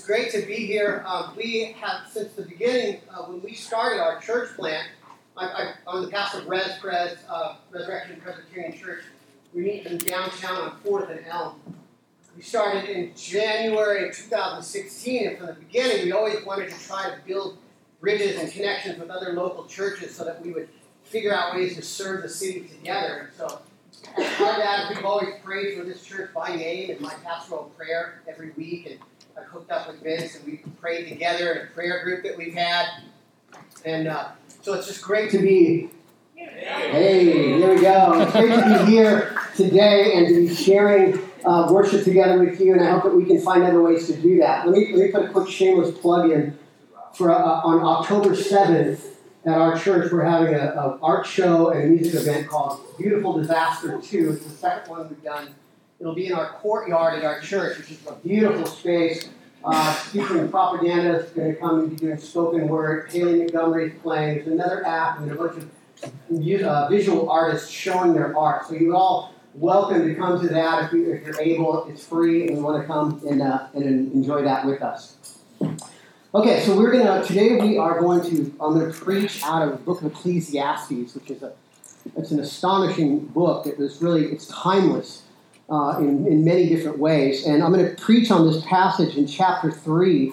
it's great to be here. Um, we have, since the beginning, uh, when we started our church plant, I, am the pastor of Res Pres, uh, Resurrection Presbyterian Church. We meet in downtown on 4th and Elm. We started in January of 2016, and from the beginning, we always wanted to try to build bridges and connections with other local churches so that we would figure out ways to serve the city together. And so, as part of that, we've always prayed for this church by name in my pastoral prayer every week. And I've hooked up with Vince, and we prayed together in a prayer group that we've had. And uh, so it's just great to be. Hey, here we go. It's great to be here today and to be sharing uh, worship together with you, and I hope that we can find other ways to do that. Let me, let me put a quick shameless plug in. For uh, on October 7th at our church, we're having an art show and a music event called Beautiful Disaster 2. It's the second one we've done. It'll be in our courtyard at our church, which is a beautiful space. Uh, featuring propaganda is going to come and be doing spoken word. Haley Montgomery's playing. There's another app and a bunch of uh, visual artists showing their art. So you're all welcome to come to that if, you, are able. It's free, and you want to come and, uh, and enjoy that with us. Okay, so we're gonna today we are going to I'm going to preach out of the book of Ecclesiastes, which is a it's an astonishing book. It was really it's timeless uh, in in many different ways, and I'm going to preach on this passage in chapter three,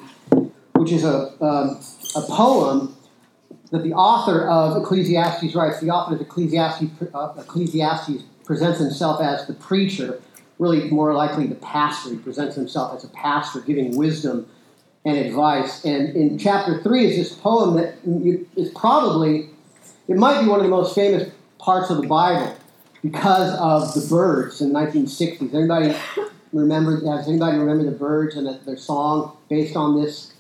which is a um, a poem that the author of Ecclesiastes writes. The author of Ecclesiastes uh, Ecclesiastes presents himself as the preacher, really more likely the pastor. He presents himself as a pastor, giving wisdom and advice. And in chapter three is this poem that is probably, it might be one of the most famous parts of the Bible because of the Byrds in the 1960s. Anybody remember? Does anybody remember the Byrds and their song based on this,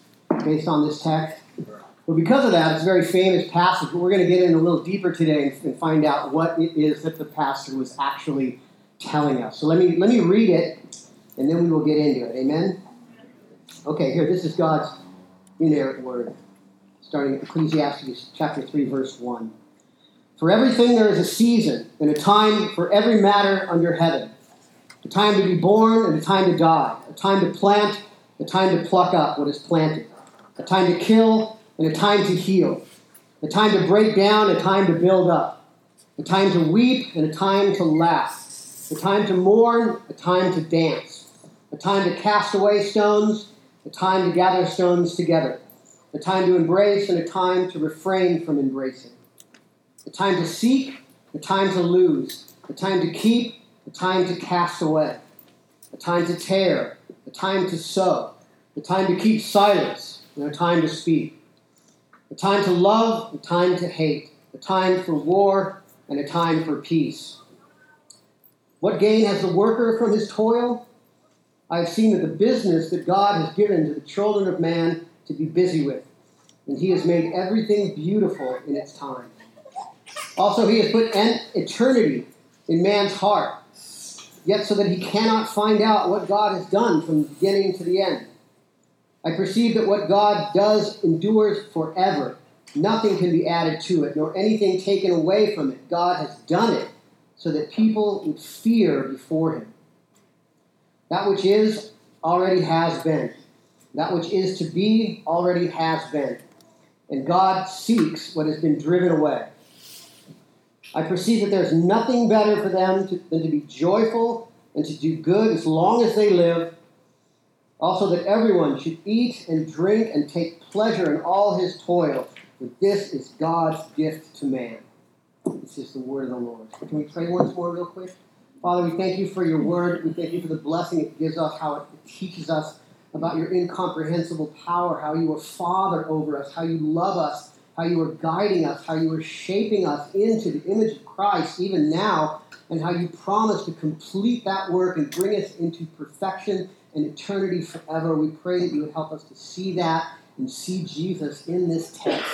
based on this text? Well, because of that, it's a very famous passage, but we're going to get in a little deeper today and find out what it is that the pastor was actually telling us. So let me, let me read it, and then we will get into it. Amen? Okay, here, this is God's inerrant word, starting at Ecclesiastes chapter 3, verse 1. For everything there is a season and a time for every matter under heaven a time to be born and a time to die, a time to plant, a time to pluck up what is planted, a time to kill and a time to heal, a time to break down, a time to build up, a time to weep and a time to laugh, a time to mourn, a time to dance, a time to cast away stones, a time to gather stones together, a time to embrace and a time to refrain from embracing, a time to seek, a time to lose, a time to keep, a time to cast away, a time to tear, a time to sow, a time to keep silence, and a time to speak a time to love, a time to hate, a time for war, and a time for peace. What gain has the worker from his toil? I have seen that the business that God has given to the children of man to be busy with, and he has made everything beautiful in its time. Also, he has put an eternity in man's heart, yet so that he cannot find out what God has done from the beginning to the end. I perceive that what God does endures forever. Nothing can be added to it, nor anything taken away from it. God has done it so that people would fear before him. That which is already has been. That which is to be already has been. And God seeks what has been driven away. I perceive that there's nothing better for them to, than to be joyful and to do good as long as they live also, that everyone should eat and drink and take pleasure in all his toil, for this is God's gift to man. This is the word of the Lord. Can we pray once more, real quick? Father, we thank you for your word. We thank you for the blessing it gives us, how it teaches us about your incomprehensible power, how you are Father over us, how you love us, how you are guiding us, how you are shaping us into the image of Christ even now, and how you promise to complete that work and bring us into perfection and eternity forever. We pray that you would help us to see that and see Jesus in this text.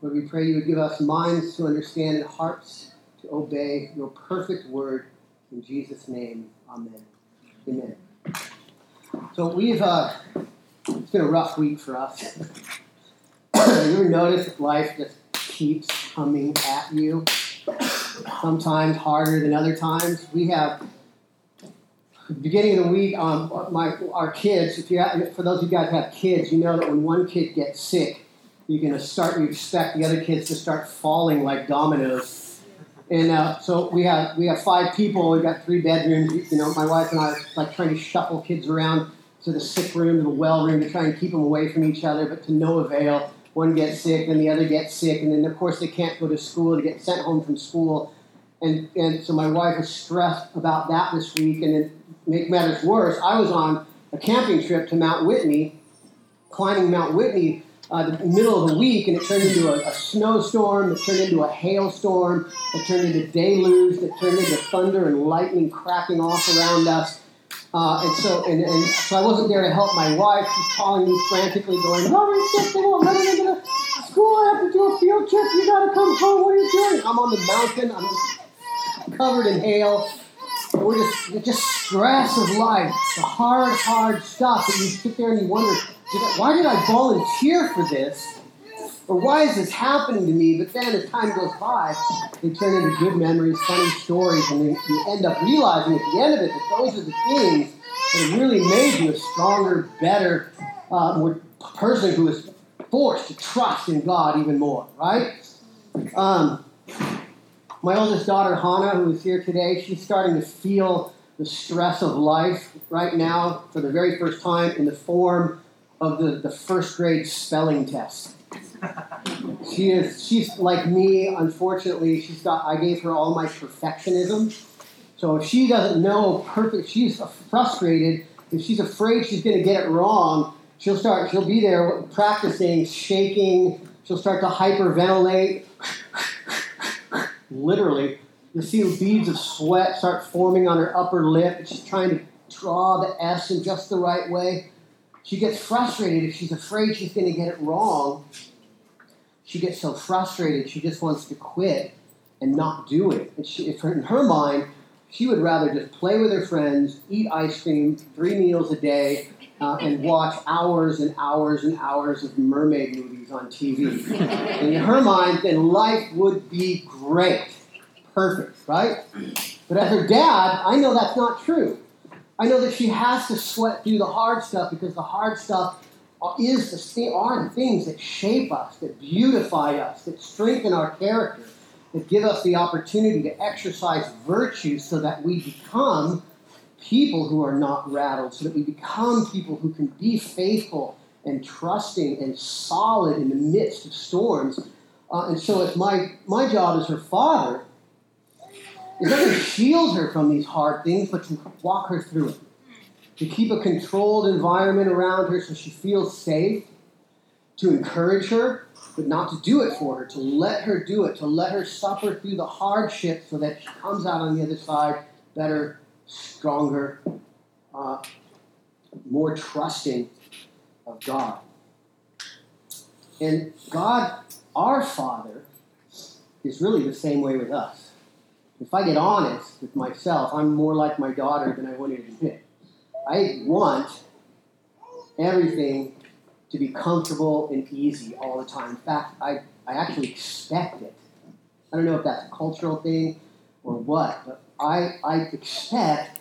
Lord, we pray you would give us minds to understand and hearts to obey your perfect word. In Jesus' name, amen. Amen. So we've, uh, it's been a rough week for us. you ever notice life just keeps coming at you? Sometimes harder than other times. We have beginning of the week, um, my our kids. If you have, for those of you guys who have kids, you know that when one kid gets sick, you can start. You expect the other kids to start falling like dominoes. And uh, so we have we have five people. We've got three bedrooms. You know, my wife and I are like trying to shuffle kids around to the sick room, to the well room, to try and keep them away from each other, but to no avail. One gets sick, and the other gets sick, and then of course they can't go to school. They get sent home from school, and and so my wife is stressed about that this week. And then make matters worse, I was on a camping trip to Mount Whitney, climbing Mount Whitney uh, the middle of the week, and it turned into a, a, snowstorm, it turned into a hailstorm, it turned into deluge, it turned into thunder and lightning cracking off around us. Uh, and so, and, and, so I wasn't there to help my wife. She's calling me frantically, going, "Mommy's sick. They won't let me into school. I have to do a field trip. You got to come home. What are you doing?" I'm on the mountain. I'm covered in hail. We're just, just stress of life, the hard, hard stuff that you sit there and you wonder, why did I volunteer for this? Or why is this happening to me? But then as time goes by, they turn into good memories, funny stories, and you end up realizing at the end of it that those are the things that really made you a stronger, better, uh, more person who is forced to trust in God even more, right? Um, my oldest daughter, Hannah, who is here today, she's starting to feel the stress of life right now for the very first time in the form of the, the first grade spelling test. She is she's like me, unfortunately, she's got I gave her all my perfectionism. So if she doesn't know perfect she's frustrated, if she's afraid she's gonna get it wrong, she'll start she'll be there practicing, shaking, she'll start to hyperventilate. Literally, you'll see beads of sweat start forming on her upper lip, she's trying to draw the S in just the right way. She gets frustrated if she's afraid she's going to get it wrong. She gets so frustrated, she just wants to quit and not do it. And she, if in her mind, she would rather just play with her friends, eat ice cream three meals a day, uh, and watch hours and hours and hours of mermaid movies on TV. and in her mind, then life would be great. Perfect, right? But as her dad, I know that's not true. I know that she has to sweat through the hard stuff because the hard stuff is the are the things that shape us, that beautify us, that strengthen our character, that give us the opportunity to exercise virtue so that we become people who are not rattled, so that we become people who can be faithful and trusting and solid in the midst of storms. Uh, and so it's my, my job as her father it doesn't shield her from these hard things, but to walk her through it. To keep a controlled environment around her so she feels safe. To encourage her, but not to do it for her. To let her do it. To let her suffer through the hardship so that she comes out on the other side better, stronger, uh, more trusting of God. And God, our Father, is really the same way with us if I get honest with myself, I'm more like my daughter than I want to admit. I want everything to be comfortable and easy all the time. In fact, I, I actually expect it. I don't know if that's a cultural thing or what, but I, I expect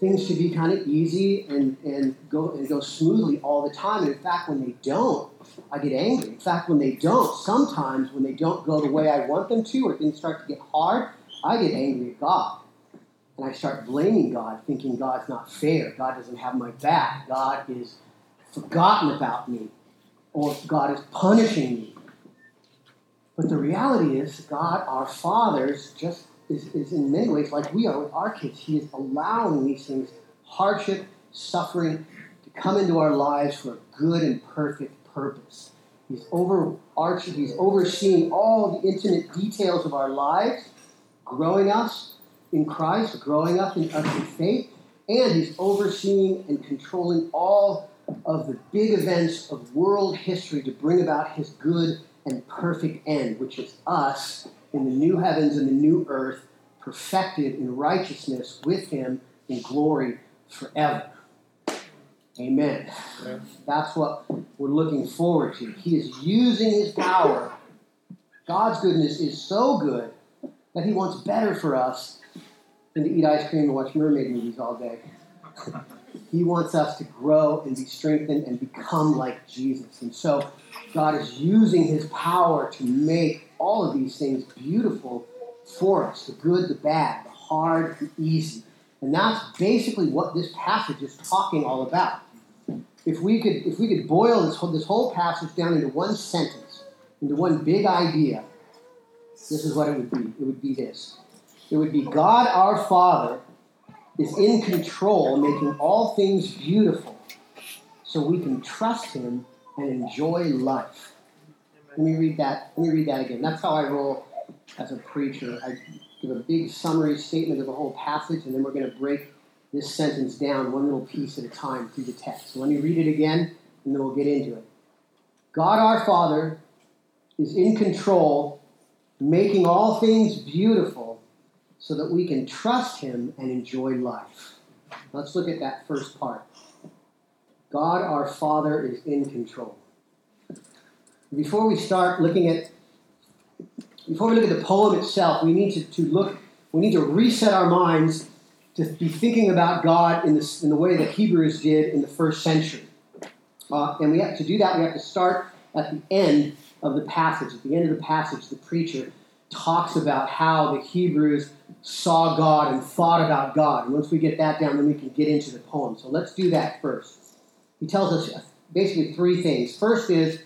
things to be kind of easy and, and go and go smoothly all the time. And in fact, when they don't, I get angry. In fact, when they don't, sometimes when they don't go the way I want them to, or things start to get hard, I get angry at God. And I start blaming God, thinking God's not fair. God doesn't have my back. God is forgotten about me. Or God is punishing me. But the reality is, God, our fathers, just is, is in many ways like we are with our kids. He is allowing these things, hardship, suffering, to come into our lives for a good and perfect purpose. He's overarching, he's overseeing all the intimate details of our lives growing us in Christ, growing up in us in faith, and He's overseeing and controlling all of the big events of world history to bring about His good and perfect end, which is us in the new heavens and the new earth, perfected in righteousness with Him in glory forever. Amen. Yeah. That's what we're looking forward to. He is using His power. God's goodness is so good that he wants better for us than to eat ice cream and watch mermaid movies all day. he wants us to grow and be strengthened and become like Jesus. And so God is using his power to make all of these things beautiful for us the good, the bad, the hard, the easy. And that's basically what this passage is talking all about. If we could, if we could boil this whole, this whole passage down into one sentence, into one big idea, this is what it would be. It would be this. It would be God our Father is in control, making all things beautiful, so we can trust Him and enjoy life. Let me read that. Let me read that again. That's how I roll as a preacher. I give a big summary statement of the whole passage, and then we're going to break this sentence down one little piece at a time through the text. So let me read it again, and then we'll get into it. God our Father is in control, making all things beautiful so that we can trust Him and enjoy life. Let's look at that first part. God our Father is in control. Before we start looking at before we look at the poem itself, we need to, to look, we need to reset our minds to be thinking about God in, this, in the way that Hebrews did in the first century. Uh, and we have to do that, we have to start at the end of the passage. At the end of the passage, the preacher talks about how the Hebrews saw God and thought about God. And once we get that down, then we can get into the poem. So let's do that first. He tells us basically three things. First is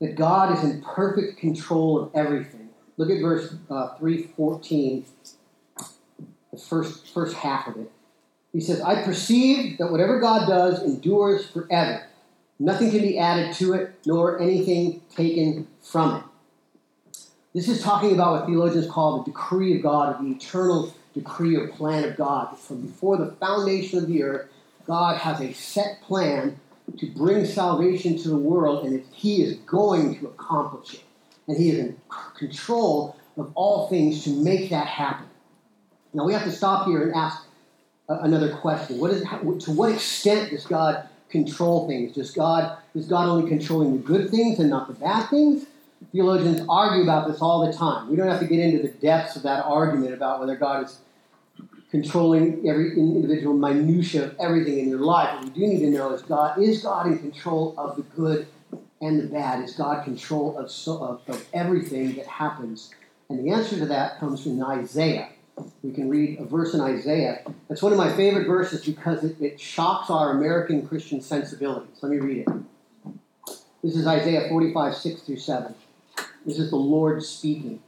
that God is in perfect control of everything. Look at verse uh, 314, the first, first half of it. He says, I perceive that whatever God does endures forever. Nothing can be added to it, nor anything taken from it. This is talking about what theologians call the decree of God, the eternal decree or plan of God. From before the foundation of the earth, God has a set plan to bring salvation to the world, and He is going to accomplish it and He is in control of all things to make that happen. Now we have to stop here and ask uh, another question: What is to what extent does God control things? Does God is God only controlling the good things and not the bad things? Theologians argue about this all the time. We don't have to get into the depths of that argument about whether God is controlling every individual minutia of everything in your life. What we do need to know is God is God in control of the good and the bad? Is God control of, so, of, of everything that happens? And the answer to that comes from Isaiah. We can read a verse in Isaiah. It's one of my favorite verses because it, it shocks our American Christian sensibilities. Let me read it. This is Isaiah 45, 6 through 7. This is the Lord speaking.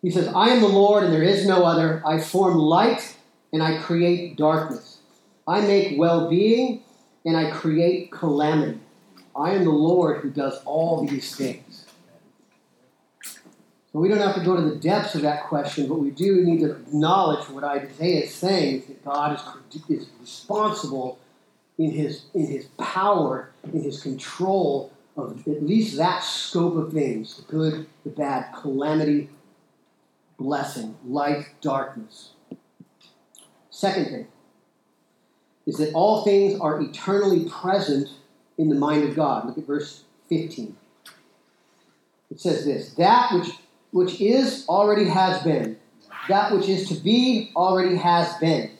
He says, I am the Lord and there is no other. I form light and I create darkness. I make well being and I create calamity. I am the Lord who does all these things. So we don't have to go to the depths of that question, but we do need to acknowledge what Isaiah is saying that God is, is responsible in his, in his power, in his control of at least that scope of things the good, the bad, calamity, blessing, light, darkness. Second thing is that all things are eternally present in the mind of God. Look at verse 15. It says this That which, which is already has been, that which is to be already has been.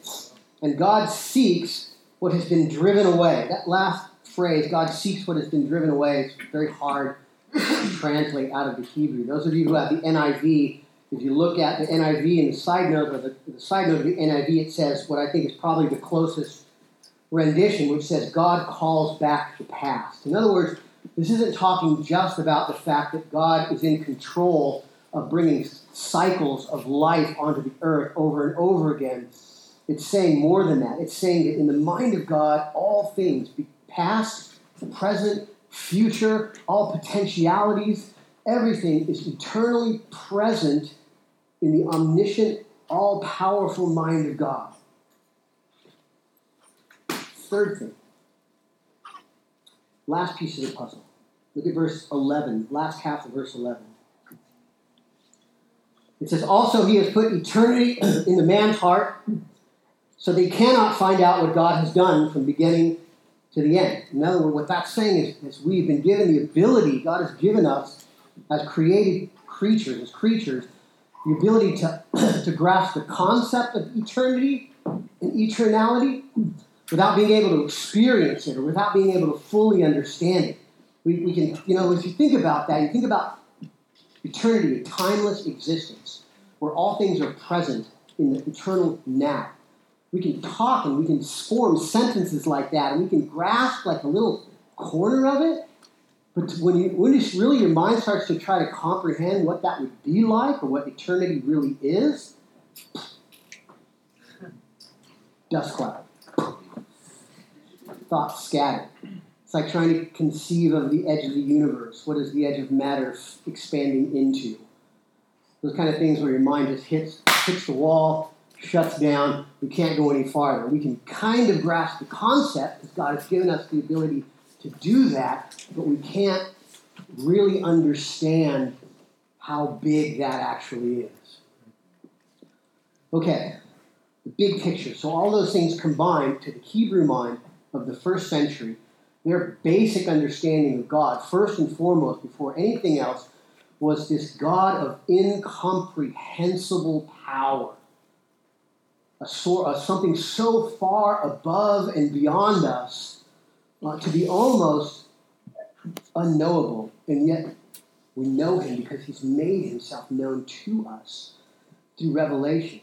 And God seeks what has been driven away. That last phrase, God seeks what has been driven away, is very hard to translate out of the Hebrew. Those of you who have the NIV, if you look at the NIV and the side note of the, the side note of the NIV, it says what I think is probably the closest rendition, which says God calls back the past. In other words, this isn't talking just about the fact that God is in control of bringing cycles of life onto the earth over and over again. It's saying more than that. It's saying that in the mind of God, all things, past, present, future, all potentialities, everything is eternally present in the omniscient, all powerful mind of God. Third thing, last piece of the puzzle. Look at verse 11, last half of verse 11. It says, Also, he has put eternity in the man's heart, so they cannot find out what God has done from beginning to the end. In other words, what that's saying is, is we've been given the ability, God has given us as created creatures, as creatures, the ability to, to grasp the concept of eternity and eternality without being able to experience it or without being able to fully understand it. We, we can, you know, if you think about that, you think about eternity, a timeless existence where all things are present in the eternal now. We can talk and we can form sentences like that and we can grasp like a little corner of it. But when you when you really your mind starts to try to comprehend what that would be like or what eternity really is, dust cloud. Thoughts scattered. It's like trying to conceive of the edge of the universe. What is the edge of matter expanding into? Those kind of things where your mind just hits hits the wall, shuts down. We can't go any farther. We can kind of grasp the concept because God has given us the ability to do that, but we can't really understand how big that actually is. Okay, the big picture. So, all those things combined to the Hebrew mind of the first century, their basic understanding of God, first and foremost, before anything else, was this God of incomprehensible power. A, sort, of something so far above and beyond us uh, to be almost unknowable, and yet we know him because he's made himself known to us through revelation.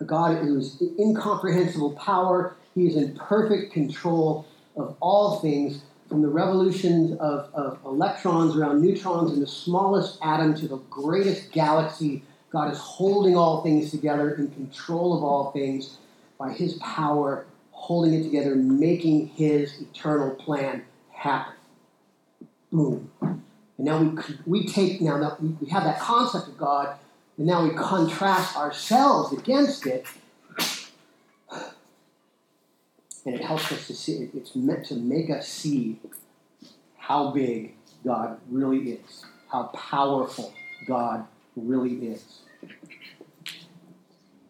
A God who is incomprehensible power, he is in perfect control of all things, from the revolutions of, of electrons around neutrons in the smallest atom to the greatest galaxy. God is holding all things together, in control of all things by his power holding it together, making his eternal plan happen. Boom. And now we, we take, now that we have that concept of God, and now we contrast ourselves against it. And it helps us to see, it's meant to make us see how big God really is, how powerful God really is.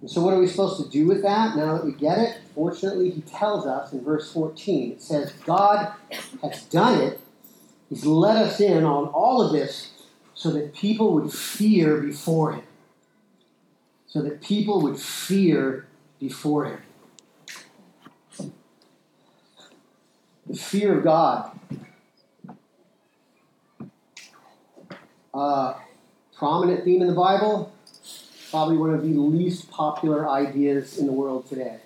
And so, what are we supposed to do with that now that we get it? Fortunately, he tells us in verse 14 it says, God has done it. He's let us in on all of this so that people would fear before him. So that people would fear before him. The fear of God. Uh, prominent theme in the Bible probably one of the least popular ideas in the world today.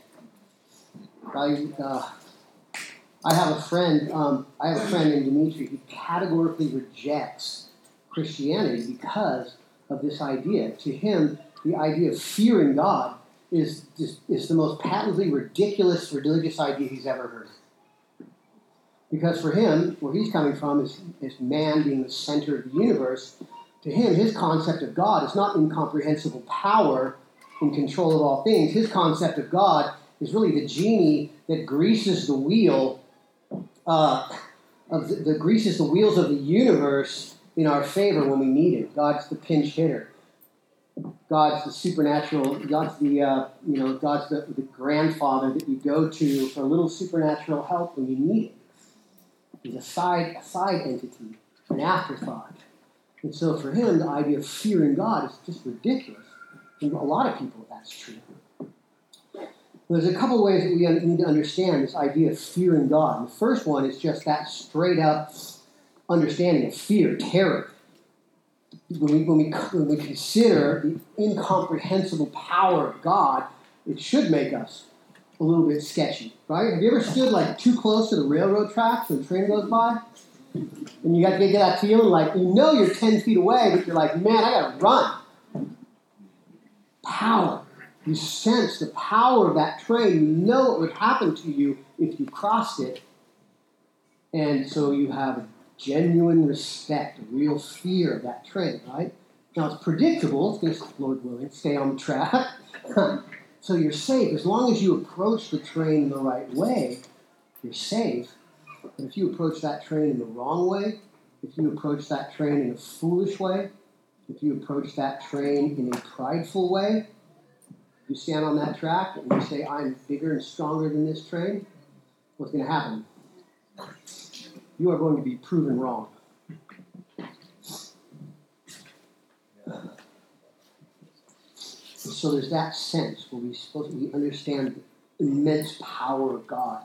I, uh, I have a friend. Um, I have a friend named Dimitri who categorically rejects Christianity because of this idea. To him, the idea of fearing God is, is, is the most patently ridiculous religious idea he's ever heard. Because for him, where he's coming from is, is man being the center of the universe, to him, his concept of God is not incomprehensible power in control of all things. His concept of God is really the genie that greases the wheel uh, of the, the greases the wheels of the universe in our favor when we need it. God's the pinch hitter. God's the supernatural. God's the uh, you know God's the, the grandfather that you go to for a little supernatural help when you need it. He's a side a side entity, an afterthought. And so for him, the idea of fearing God is just ridiculous. And a lot of people, that's true. There's a couple ways that we need to understand this idea of fearing God. The first one is just that straight up understanding of fear, terror. When we, when we, when we consider the incomprehensible power of God, it should make us a little bit sketchy, right? Have you ever stood like too close to the railroad tracks when a train goes by? And you got to get that feeling like you know you're 10 feet away, but you're like, man, I got to run. Power. You sense the power of that train. You know what would happen to you if you crossed it. And so you have a genuine respect, a real fear of that train, right? Now it's predictable. It's going to, Lord willing, stay on the track. so you're safe. As long as you approach the train the right way, you're safe. But if you approach that train in the wrong way, if you approach that train in a foolish way, if you approach that train in a prideful way, you stand on that track and you say, I'm bigger and stronger than this train, what's going to happen? You are going to be proven wrong. So there's that sense where we we understand the immense power of God.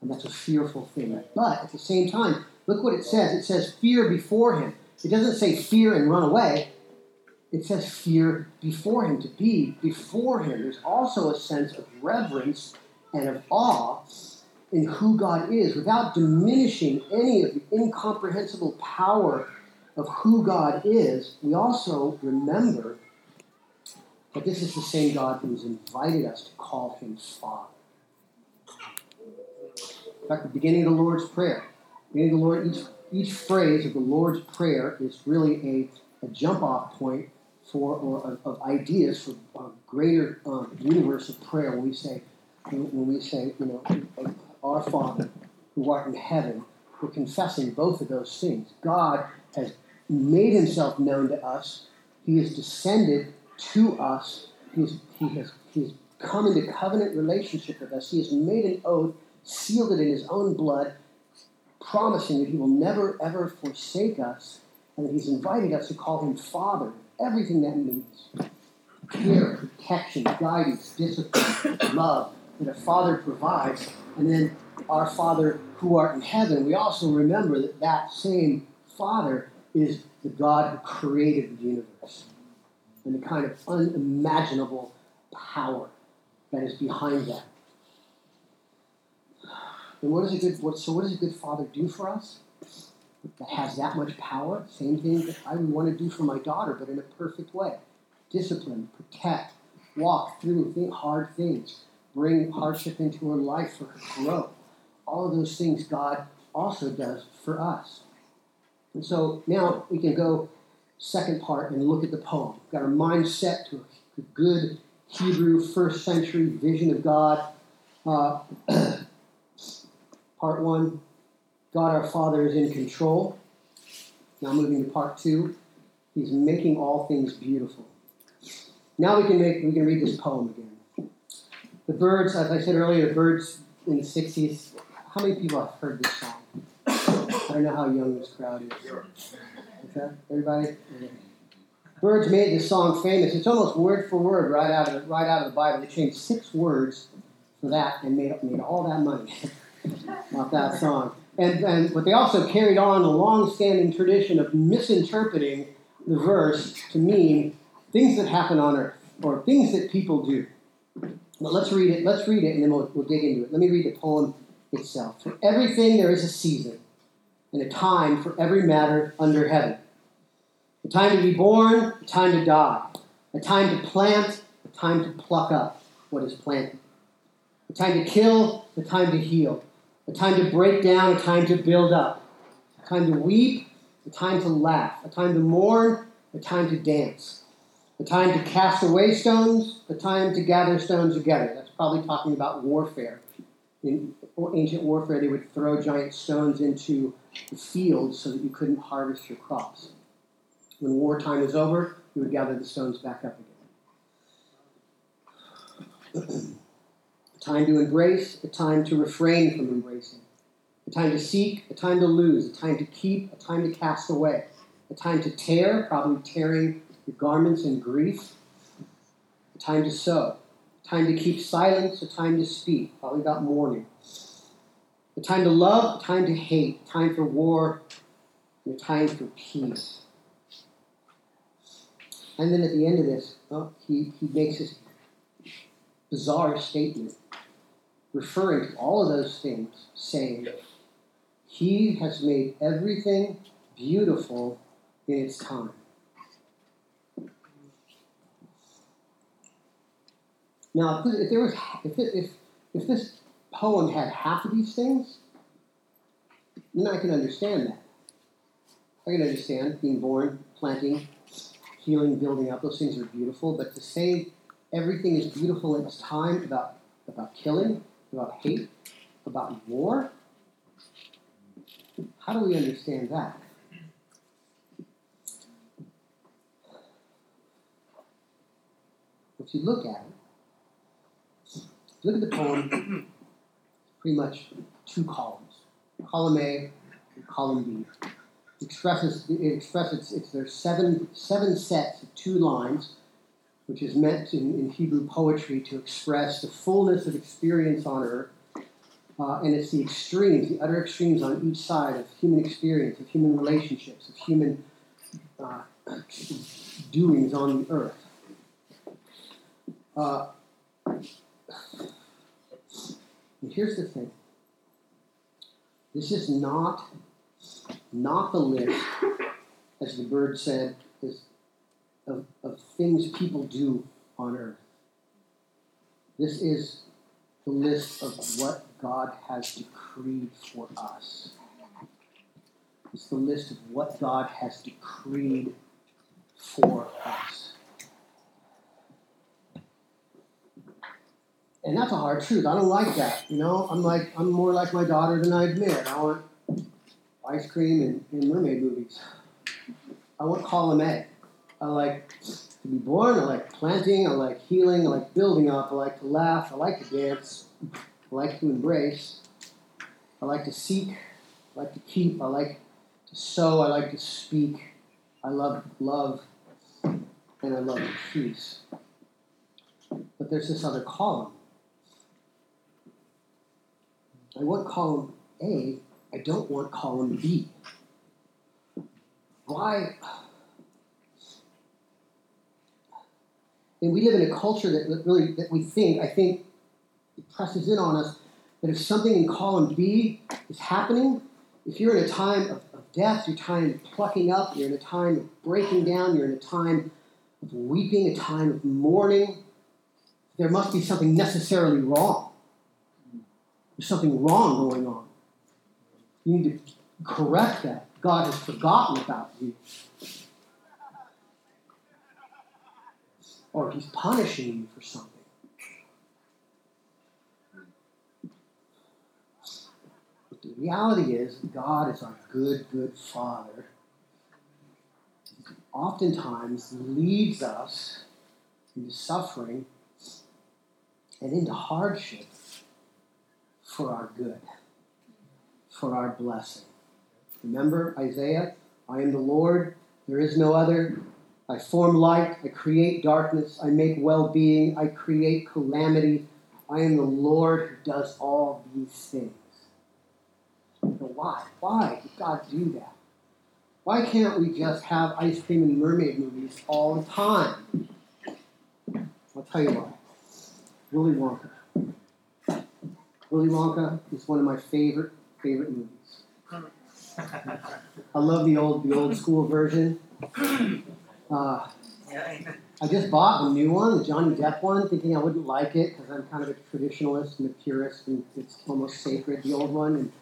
And that's a fearful thing. But at the same time, look what it says. It says fear before him. It doesn't say fear and run away. It says fear before him, to be before him. There's also a sense of reverence and of awe in who God is without diminishing any of the incomprehensible power of who God is. We also remember that this is the same God who's invited us to call him Father. In fact, the beginning of the Lord's Prayer, beginning of the Lord, each, each phrase of the Lord's Prayer is really a, a jump off point for or of, of ideas for a greater uh, universe of prayer. When we say, when we say, you know, our Father who art in heaven, we're confessing both of those things. God has made himself known to us. He has descended to us. He's, he, has, come into covenant relationship with us. He has made an oath, sealed it in his own blood, promising that he will never, ever forsake us, and that he's invited us to call him Father. Everything that means care, protection, guidance, discipline, love that a father provides. And then our Father who art in heaven, we also remember that that same Father is the God who created the universe and the kind of unimaginable power that is behind that. And what does a good what, so what does a good father do for us? That has that much power. Same thing that I would want to do for my daughter, but in a perfect way. Discipline, protect, walk through hard things, bring hardship into her life for her growth. All of those things God also does for us. And so now we can go second part and look at the poem. We've got our mind set to a good Hebrew first century vision of God. Uh, part one, God our Father is in control. Now moving to part two, He's making all things beautiful. Now we can make we can read this poem again. The Byrds, as I said earlier, the Byrds in the '60s. How many people have heard this song? I don't know how young this crowd is. Okay, everybody. Byrds made this song famous. It's almost word for word right out of the, right out of the Bible. They changed six words for that and made made all that money off that song. And, and but they also carried on a long-standing tradition of misinterpreting the verse to mean things that happen on earth or things that people do. But let's read it. Let's read it, and then we'll, we'll dig into it. Let me read the poem itself. For everything there is a season and a time for every matter under heaven. A time to be born, a time to die. A time to plant, a time to pluck up what is planted. A time to kill, a time to heal. A time to break down, a time to build up. A time to weep, a time to laugh. A time to mourn, a time to dance. A time to cast away stones, a time to gather stones together. That's probably talking about warfare. In ancient warfare, they would throw giant stones into the fields so that you couldn't harvest your crops. When wartime was over, you would gather the stones back up again. a time to embrace, a time to refrain from embracing. A time to seek, a time to lose, a time to keep, a time to cast away. A time to tear, probably tearing your garments in grief. A time to sow. A time to keep silence, a time to speak, probably about mourning a time to love, a time to hate, a time for war, and a time for peace. And then at the end of this, well, he, he makes this bizarre statement referring to all of those things, saying, He has made everything beautiful in its time. Now, if, there was, if, if, if this poem had half of these things, then I can understand that. I can understand being born, planting, healing, building up. Those things are beautiful. But to say everything is beautiful in its time about, about killing, about hate, about war, how do we understand that? If you look at it, look at the poem pretty much two columns. Column A and column B. Expresses it expresses it's there's seven seven sets of two lines which is meant in, in Hebrew poetry to express the fullness of experience on earth. Uh, and it's the extremes, the utter extremes on each side of human experience, of human relationships, of human uh, doings on the earth. Uh, here's the thing. This is not not the list, as the bird said, is of, of things people do on earth. This is the list of what God has decreed for us. It's the list of what God has decreed for us. And that's a hard truth. I don't like that. You know, I'm like I'm more like my daughter than I admit. I want ice cream and, and mermaid movies. I want column A. I like to be born. I like planting. I like healing. I like building up. I like to laugh. I like to dance. I like to embrace. I like to seek. I like to keep. I like to sow. I like to speak. I love love. And I love peace. But there's this other column. I want column A. I don't want column B. Why? And we live in a culture that really that we think, I think, it presses in on us that if something in column B is happening, if you're in a time of, of death, you're time of plucking up, you're in a time of breaking down, you're in a time of weeping, a time of mourning, there must be something necessarily wrong. There's something wrong going on. You need to correct that. God has forgotten about you. Or he's punishing you for something. But the reality is, God is our good, good Father. He oftentimes leads us into suffering and into hardship for our good, for our blessing. Remember Isaiah? I am the Lord, there is no other. I form light, I create darkness, I make well being, I create calamity. I am the Lord who does all these things. But why? Why did God do that? Why can't we just have ice cream and mermaid movies all the time? I'll tell you why. Willy Wonka. Willy Wonka is one of my favorite favorite movies. I love the old the old school version. Uh, I just bought the new one, the Johnny Depp one, thinking I wouldn't like it because I'm kind of a traditionalist and a purist, and it's almost sacred. The old one, and,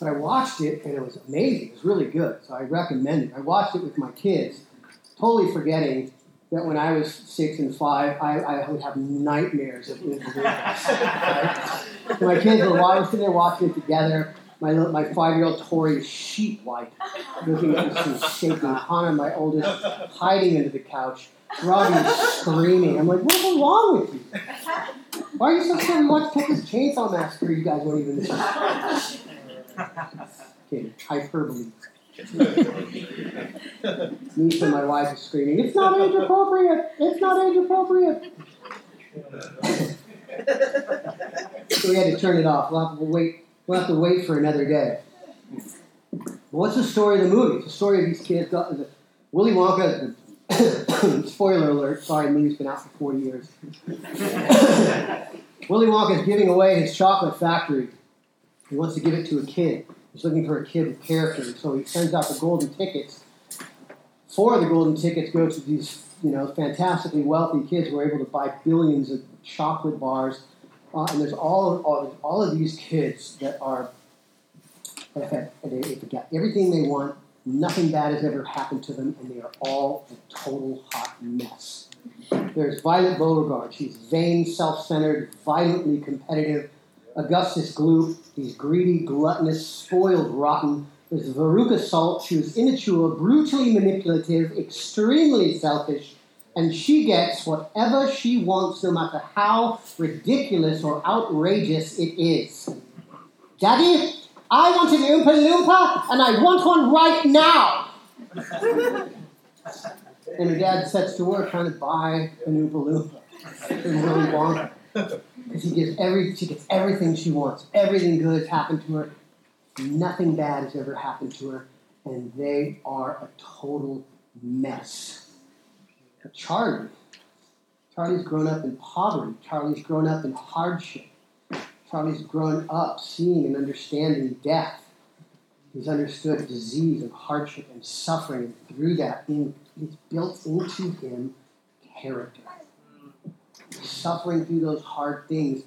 but I watched it and it was amazing. It was really good, so I recommend it. I watched it with my kids, totally forgetting that when I was six and five, I, I would have nightmares of right? my kids were there watching it together. My, my five year old Tori is sheet white, looking at me, shaking. Hannah, my oldest, hiding under the couch. Robbie screaming. I'm like, what's wrong with you? Why are you so scared? Watched Texas Chainsaw Massacre. You guys won't even. Okay, hyperbole. Me and my wife is screaming, it's not age appropriate! It's not age appropriate! so we had to turn it off. We'll to wait, we'll have to wait for another day. what's the story of the movie? It's the story of these kids. Willy Wonka, spoiler alert, sorry, the movie's been out for 40 years. Willy Wonka is giving away his chocolate factory. He wants to give it to a kid. He's looking for a kid with character, so he sends out the golden tickets. Four of the golden tickets go to these, you know, fantastically wealthy kids who are able to buy billions of chocolate bars. Uh, and there's all, all, all of these kids that are they, got everything they want. Nothing bad has ever happened to them, and they are all a total hot mess. There's Violet Beauregarde. She's vain, self-centered, violently competitive Augustus Gloop, he's greedy, gluttonous, spoiled, rotten. There's Veruca Salt, she was immature, brutally manipulative, extremely selfish, and she gets whatever she wants, no matter how ridiculous or outrageous it is. Daddy, I want an Oompa Loompa, and I want one right now. And her dad sets to work trying to buy a new balloon and Willy Wonka. Because he gets every, she gets everything she wants. Everything good has happened to her. Nothing bad has ever happened to her. And they are a total mess. Charlie, Charlie's grown up in poverty. Charlie's grown up in hardship. Charlie's grown up seeing and understanding death. He's understood disease and hardship and suffering, through that, it's built into him character. Suffering through those hard things,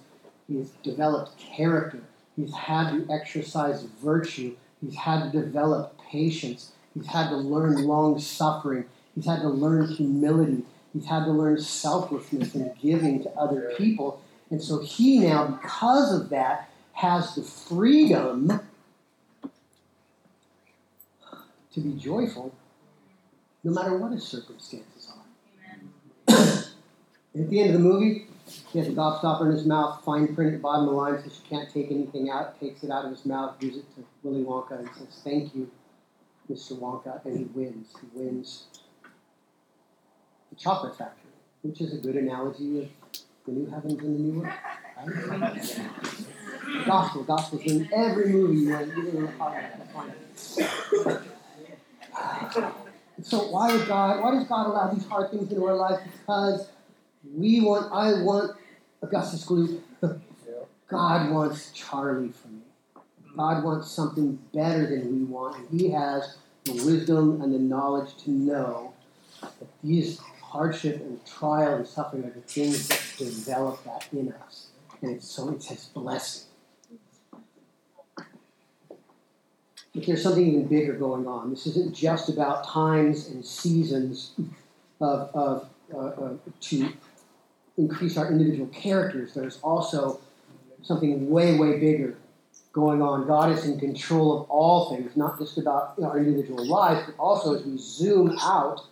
he's developed character. He's had to exercise virtue. He's had to develop patience. He's had to learn long suffering. He's had to learn humility. He's had to learn selflessness and giving to other people. And so he now, because of that, has the freedom to be joyful no matter what his circumstances are. At the end of the movie, he has a gobstopper in his mouth, fine print at the bottom of the line says you can't take anything out, takes it out of his mouth, gives it to Willy Wonka, and says, Thank you, Mr. Wonka, and he wins. He wins the chocolate factory, which is a good analogy of the new heavens and the new earth. Right? Gospel, gospel's in every movie you. So why is God? Why does God allow these hard things into our lives? Because we want. I want Augustus Gloop. God wants Charlie for me. God wants something better than we want, He has the wisdom and the knowledge to know that these hardship and trial and suffering are the things that develop that in us. And it's so it's His blessing. But there's something even bigger going on. This isn't just about times and seasons of, of uh, uh, to increase our individual characters. There's also something way, way bigger going on. God is in control of all things, not just about our individual lives, but also as we zoom out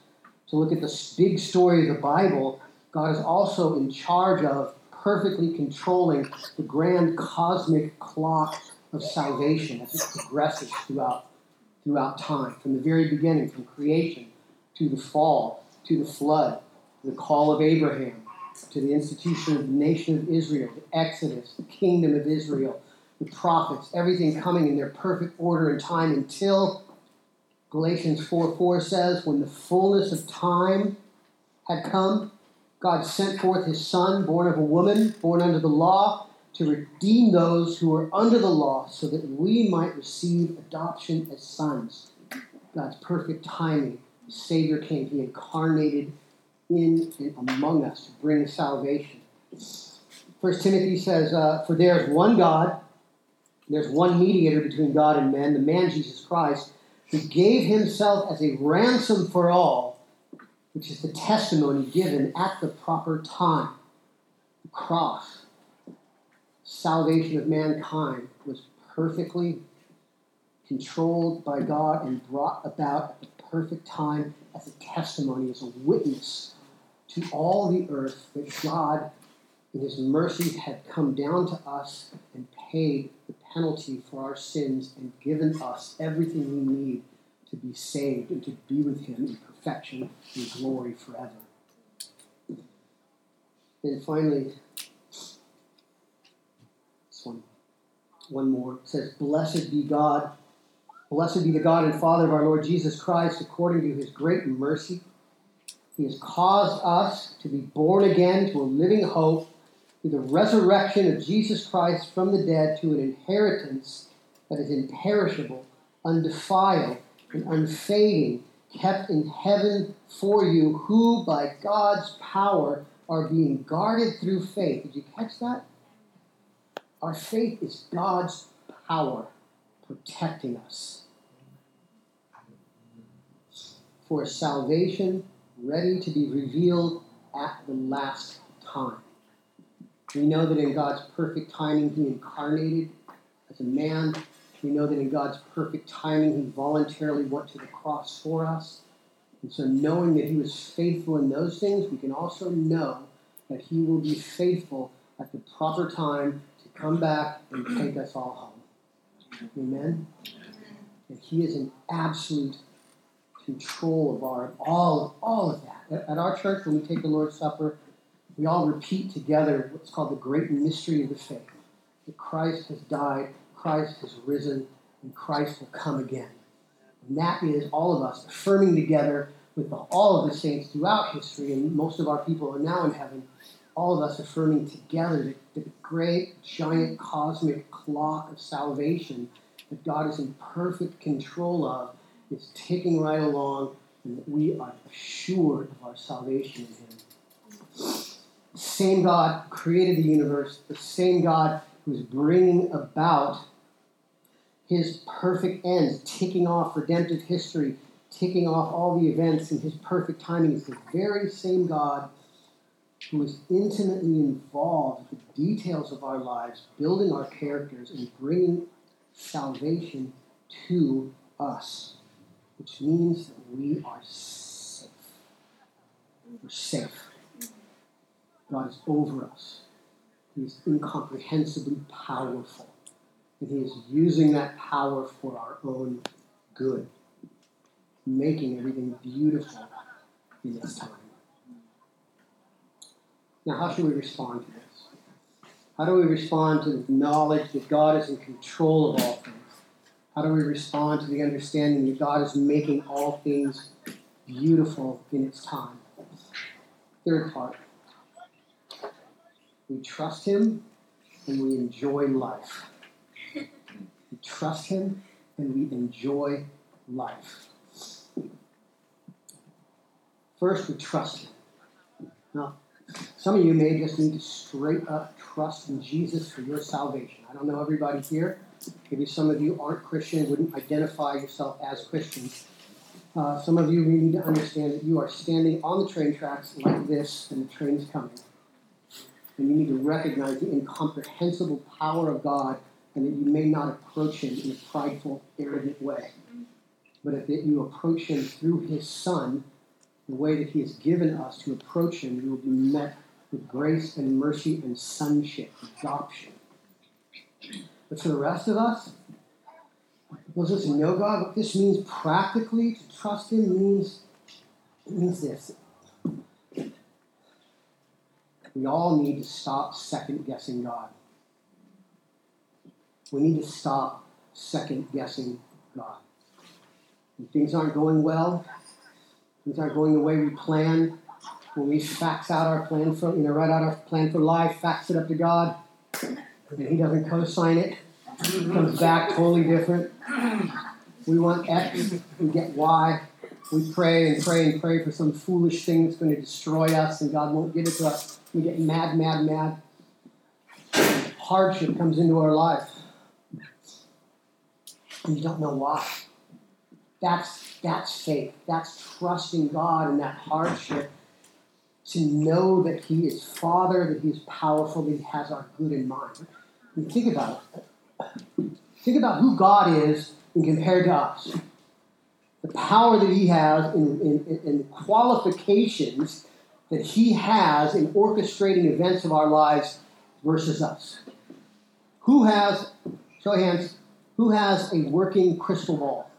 to look at the big story of the Bible, God is also in charge of perfectly controlling the grand cosmic clock of salvation as it progresses throughout, throughout time, from the very beginning, from creation to the fall, to the flood, to the call of Abraham, to the institution of the nation of Israel, the Exodus, the kingdom of Israel, the prophets, everything coming in their perfect order and time until Galatians 4 4 says, when the fullness of time had come, God sent forth his Son, born of a woman, born under the law, to redeem those who are under the law, so that we might receive adoption as sons. God's perfect timing. The Savior came, he incarnated in and among us to bring salvation. First Timothy says, uh, For there is one God, there's one mediator between God and men, the man Jesus Christ, who gave himself as a ransom for all, which is the testimony given at the proper time. The cross, salvation of mankind, was perfectly controlled by God and brought about at the perfect time as a testimony, as a witness to all the earth that God, in His mercy, had come down to us and paid the penalty for our sins and given us everything we need to be saved and to be with Him in perfection and glory forever. And finally, this one, one more it says, Blessed be God, blessed be the God and Father of our Lord Jesus Christ, according to His great mercy. He has caused us to be born again to a living hope through the resurrection of Jesus Christ from the dead to an inheritance that is imperishable, undefiled, and unfading, kept in heaven for you, who by God's power are being guarded through faith. Did you catch that? Our faith is God's power protecting us for salvation ready to be revealed at the last time. We know that in God's perfect timing, He incarnated as a man. We know that in God's perfect timing, He voluntarily went to the cross for us. And so, knowing that He was faithful in those things, we can also know that He will be faithful at the proper time to come back and take us all home. Amen? And He is in absolute control of our all all of that. At, at our church, when we take the Lord's Supper, we all repeat together what's called the great mystery of the faith. That Christ has died, Christ has risen, and Christ will come again. And that is all of us affirming together with all of the saints throughout history, and most of our people are now in heaven, all of us affirming together that the great, giant, cosmic clock of salvation that God is in perfect control of is ticking right along, and that we are assured of our salvation in Him. Same God created the universe, the same God who's bringing about His perfect ends, ticking off redemptive history, ticking off all the events in His perfect timing. It's the very same God who is intimately involved with the details of our lives, building our characters, and bringing salvation to us which means that we are safe. We're safe. God is over us. He is incomprehensibly powerful. And He is using that power for our own good, making everything beautiful in its time. Now, how should we respond to this? How do we respond to the knowledge that God is in control of all things? How do we respond to the understanding that God is making all things beautiful in its time? Third part. We trust Him and we enjoy life. We trust Him and we enjoy life. First, we trust Him. Now, some of you may just need to straight up trust in Jesus for your salvation. I don't know everybody here. Maybe some of you aren't Christian, wouldn't identify yourself as Christians. Uh, some of you need to understand that you are standing on the train tracks like this, and the train's coming. And you need to recognize the incomprehensible power of God, and that you may not approach Him in a prideful, arrogant way. But if you approach Him through His Son, the way that He has given us to approach Him, you will be met with grace and mercy and sonship, adoption. But for the rest of us, those us know God, what this means practically to trust Him means means this. We all need to stop second guessing God. We need to stop second guessing God. When things aren't going well, things aren't going the way we planned, when we fax out our plan for, you know, write out our plan for life, fax it up to God, and he doesn't co-sign it. It comes back totally different. We want X, we get Y. We pray and pray and pray for some foolish thing that's going to destroy us, and God won't give it to us. We get mad, mad, mad. Hardship comes into our life. And you don't know why. That's that's faith. That's trusting God in that hardship to know that He is Father, that He is powerful, that He has our good in mind. And think about it. Think about who God is in compared to us. The power that He has in, in, in qualifications that He has in orchestrating events of our lives versus us. Who has, show hands, who has a working crystal ball?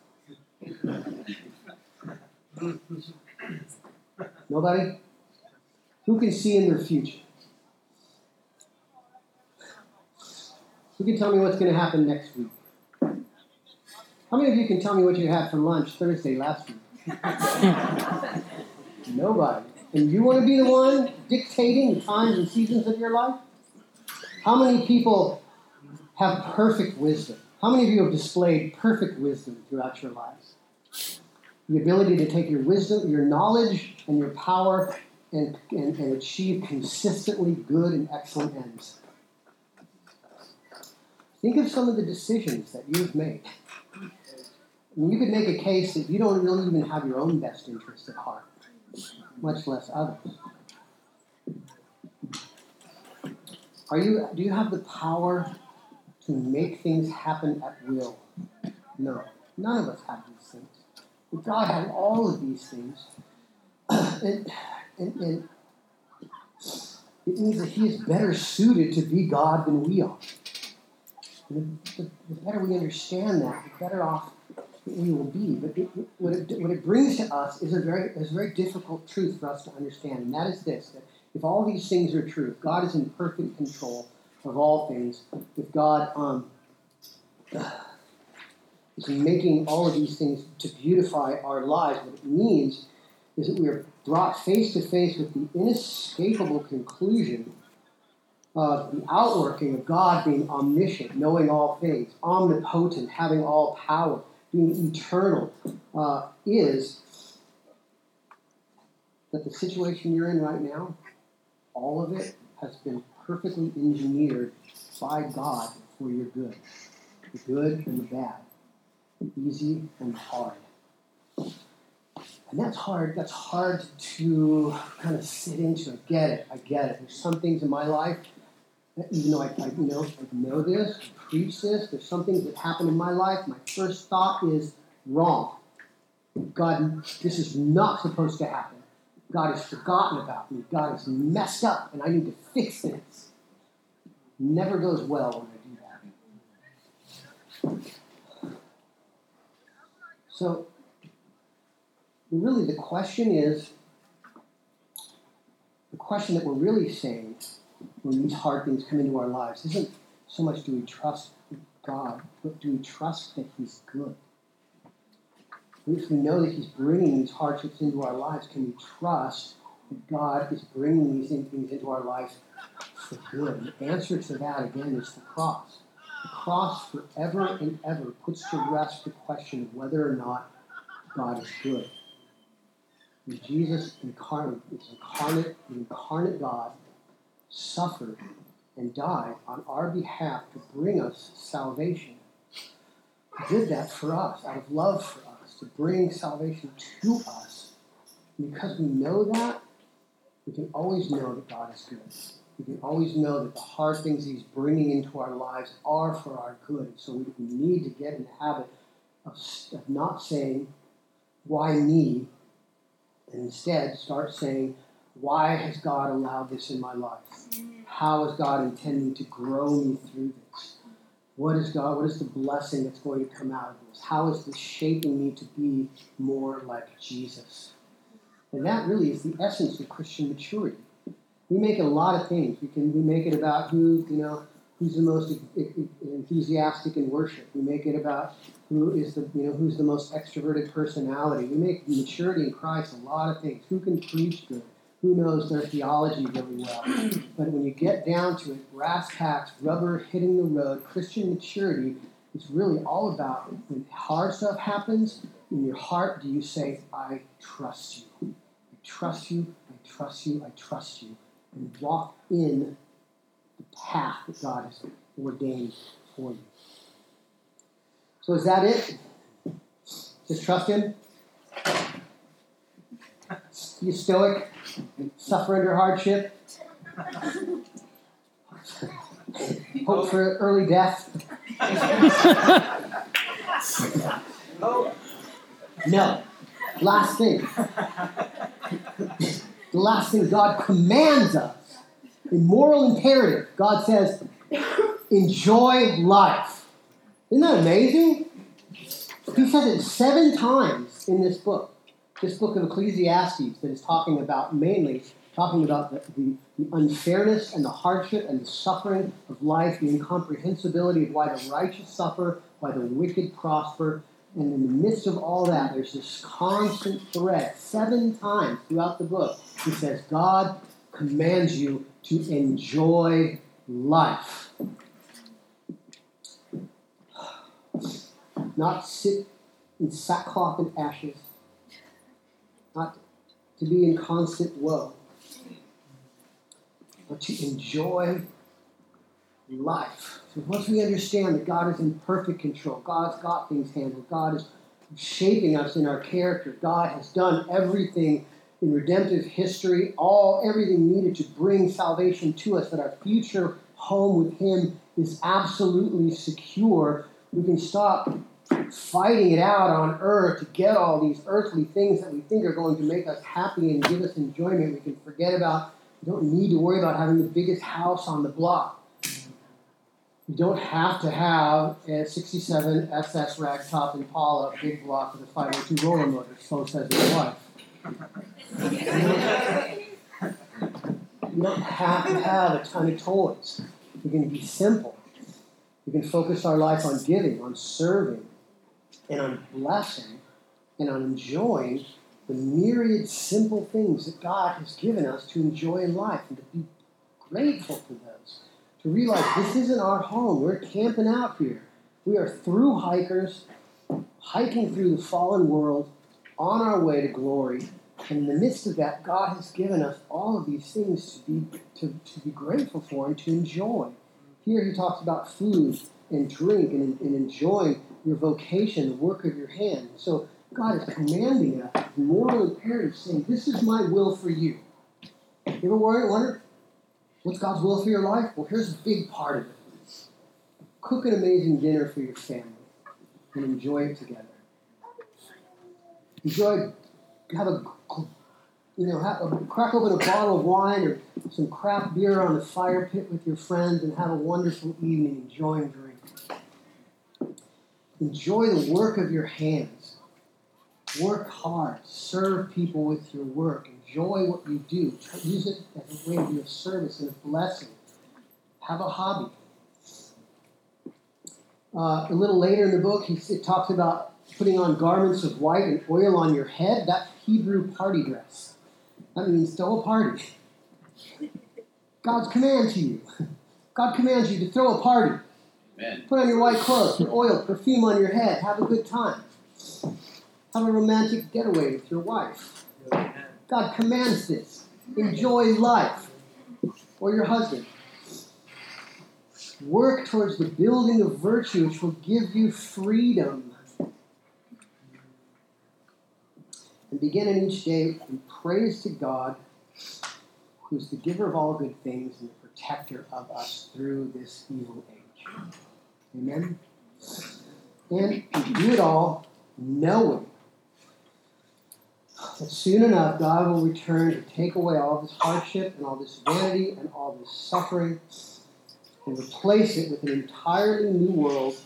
Nobody? Who can see in their future? Who can tell me what's going to happen next week? How many of you can tell me what you had for lunch Thursday last week? Nobody. And you want to be the one dictating the times and seasons of your life? How many people have perfect wisdom? How many of you have displayed perfect wisdom throughout your lives? The ability to take your wisdom, your knowledge, and your power and, and, and achieve consistently good and excellent ends. Think of some of the decisions that you've made. You could make a case that you don't really even have your own best interest at heart, much less others. Are you, do you have the power to make things happen at will? No. None of us have these things. But God has all of these things. and, and, and it means that He is better suited to be God than we are. The, the, the, better we understand that, the better off we will be. But it, what, it, what it brings to us is a very is a very difficult truth for us to understand, and that is this: that if all these things are true, if God is in perfect control of all things, if God um, is making all of these things to beautify our lives, what it means is that we are brought face to face with the inescapable conclusion of the outworking of God being omniscient, knowing all things, omnipotent, having all power, being eternal, uh, is that the situation you're in right now, all of it has been perfectly engineered by God for your good. The good and the bad, the easy and the hard. And that's hard. That's hard to kind of sit into. I get it. I get it. There's some things in my life, even though I, I you know, I know this, I preach this. There's some things that happen in my life. My first thought is wrong. God, this is not supposed to happen. God has forgotten about me. God has messed up, and I need to fix this. Never goes well when I do that. So really the question is the question that we're really saying when these hard things come into our lives isn't so much do we trust God, but do we trust that He's good? If we know that He's bringing these hardships into our lives, can we trust that God is bringing these things into our lives for good? The answer to that, again, is the cross. The cross forever and ever puts to rest the question of whether or not God is good. Jesus incarnate, is incarnate, incarnate God, suffered and died on our behalf to bring us salvation. He did that for us, out of love for us, to bring salvation to us. And because we know that, we can always know that God is good. We can always know that the hard things He's bringing into our lives are for our good. So we need to get in the habit of, of not saying, why me, and instead start saying, why has God allowed this in my life? How is God intending to grow me through this? What is God? What is the blessing that's going to come out of this? How is this shaping me to be more like Jesus? And that really is the essence of Christian maturity. We make a lot of things. We can we make it about who you know who's the most enthusiastic in worship. We make it about who is the you know who's the most extroverted personality. We make maturity in Christ a lot of things. Who can preach good? Who knows their theology really well? But when you get down to it, brass tacks, rubber hitting the road, Christian maturity is really all about when hard stuff happens in your heart. Do you say, "I trust you"? I trust you. I trust you. I trust you, and walk in the path that God has ordained for you. So is that it? Just trust Him? You stoic? Suffer under hardship? Hope for early death? no. Last thing. The last thing God commands us, a moral imperative, God says, enjoy life. Isn't that amazing? He says it seven times in this book, this book of Ecclesiastes, that is talking about mainly talking about the, the, the, unfairness and the hardship and the suffering of life, the incomprehensibility of why the righteous suffer, why the wicked prosper. And in the midst of all that, there's this constant thread. Seven times throughout the book, he says, God commands you to enjoy life. not sit in sackcloth and ashes, not to be in constant woe, but to enjoy life. So once we understand that God is in perfect control, God's got things handled, God is shaping us in our character, God has done everything in redemptive history, all everything needed to bring salvation to us, that our future home with Him is absolutely secure. We can stop fighting it out on earth to get all these earthly things that we think are going to make us happy and give us enjoyment. We can forget about, we don't need to worry about having the biggest house on the block. You don't have to have a 67 SS ragtop Impala big block with a 502 roller motor, so says his wife. You don't have to have a ton of toys. We can be simple. We can focus our life on giving, on serving, and on blessing, and on enjoying the myriad simple things that God has given us to enjoy in life and to be grateful for those. To realize this isn't our home. We're camping out here. We are through hikers, hiking through the fallen world on our way to glory. And in the midst of that, God has given us all of these things to be, to, to be grateful for and to enjoy. Here he talks about food and drink and, and enjoying your vocation, the work of your hand. So God is commanding us, moral imperative, saying, This is my will for you. You ever wonder, what's God's will for your life? Well, here's a big part of it cook an amazing dinner for your family and enjoy it together. Enjoy, have a, you know, have a, crack open a bottle of wine or some craft beer on the fire pit with your friends and have a wonderful evening enjoying drink. Enjoy the work of your hands. Work hard. Serve people with your work. Enjoy what you do. Use it as a way to be of service and a blessing. Have a hobby. Uh, a little later in the book, he it talks about putting on garments of white and oil on your head. That Hebrew party dress. That means throw a party. God's command to you. God commands you to throw a party. Amen. Put on your white clothes, put oil, perfume on your head, have a good time. Have a romantic getaway with your wife. God commands this. Enjoy life. Or your husband. Work towards the building of virtue which will give you freedom. And begin in each day in praise to God, who is the giver of all good things and the protector of us through this evil age. Amen? And we do it all knowing that soon enough God will return to take away all this hardship and all this vanity and all this suffering and replace it with an entirely new world.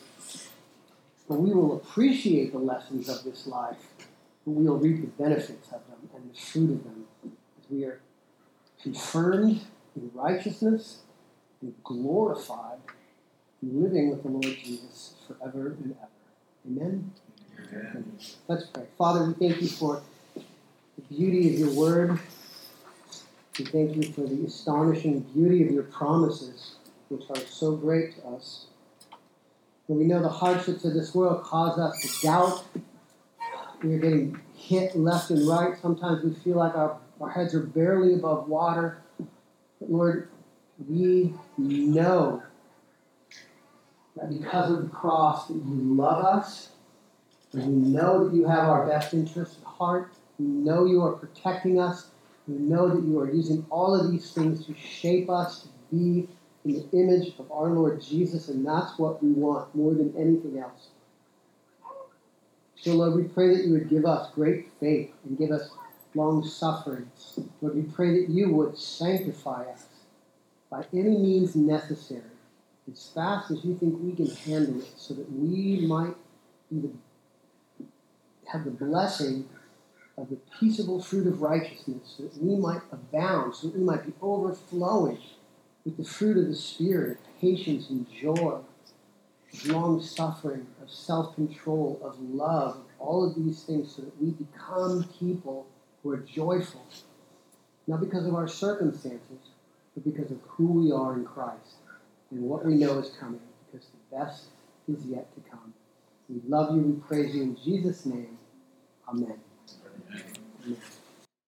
Where we will appreciate the lessons of this life, but we will reap the benefits of them and the fruit of them. As we are confirmed in righteousness and glorified living with the Lord Jesus forever and ever. Amen? Amen. Let's pray. Father, we thank you for the beauty of your word. We thank you for the astonishing beauty of your promises, which are so great to us. And we know the hardships of this world cause us to doubt. We are getting hit left and right. Sometimes we feel like our, our heads are barely above water. But Lord, we know that because of the cross that you love us, that we know that you have our best interests at heart, we know you are protecting us. We know that you are using all of these things to shape us to be in the image of our Lord Jesus, and that's what we want more than anything else. So, Lord, we pray that you would give us great faith and give us long suffering. Lord, we pray that you would sanctify us by any means necessary, as fast as you think we can handle it, so that we might the, have the blessing of the peaceable fruit of righteousness, so that we might abound, so that we might be overflowing with the fruit of the Spirit, patience and joy, of long suffering, of self control, of love, of all of these things, so that we become people who are joyful, not because of our circumstances, but because of who we are in Christ and what we know is coming, because the best is yet to come. We love you, we praise you in Jesus' name. Amen. Amen.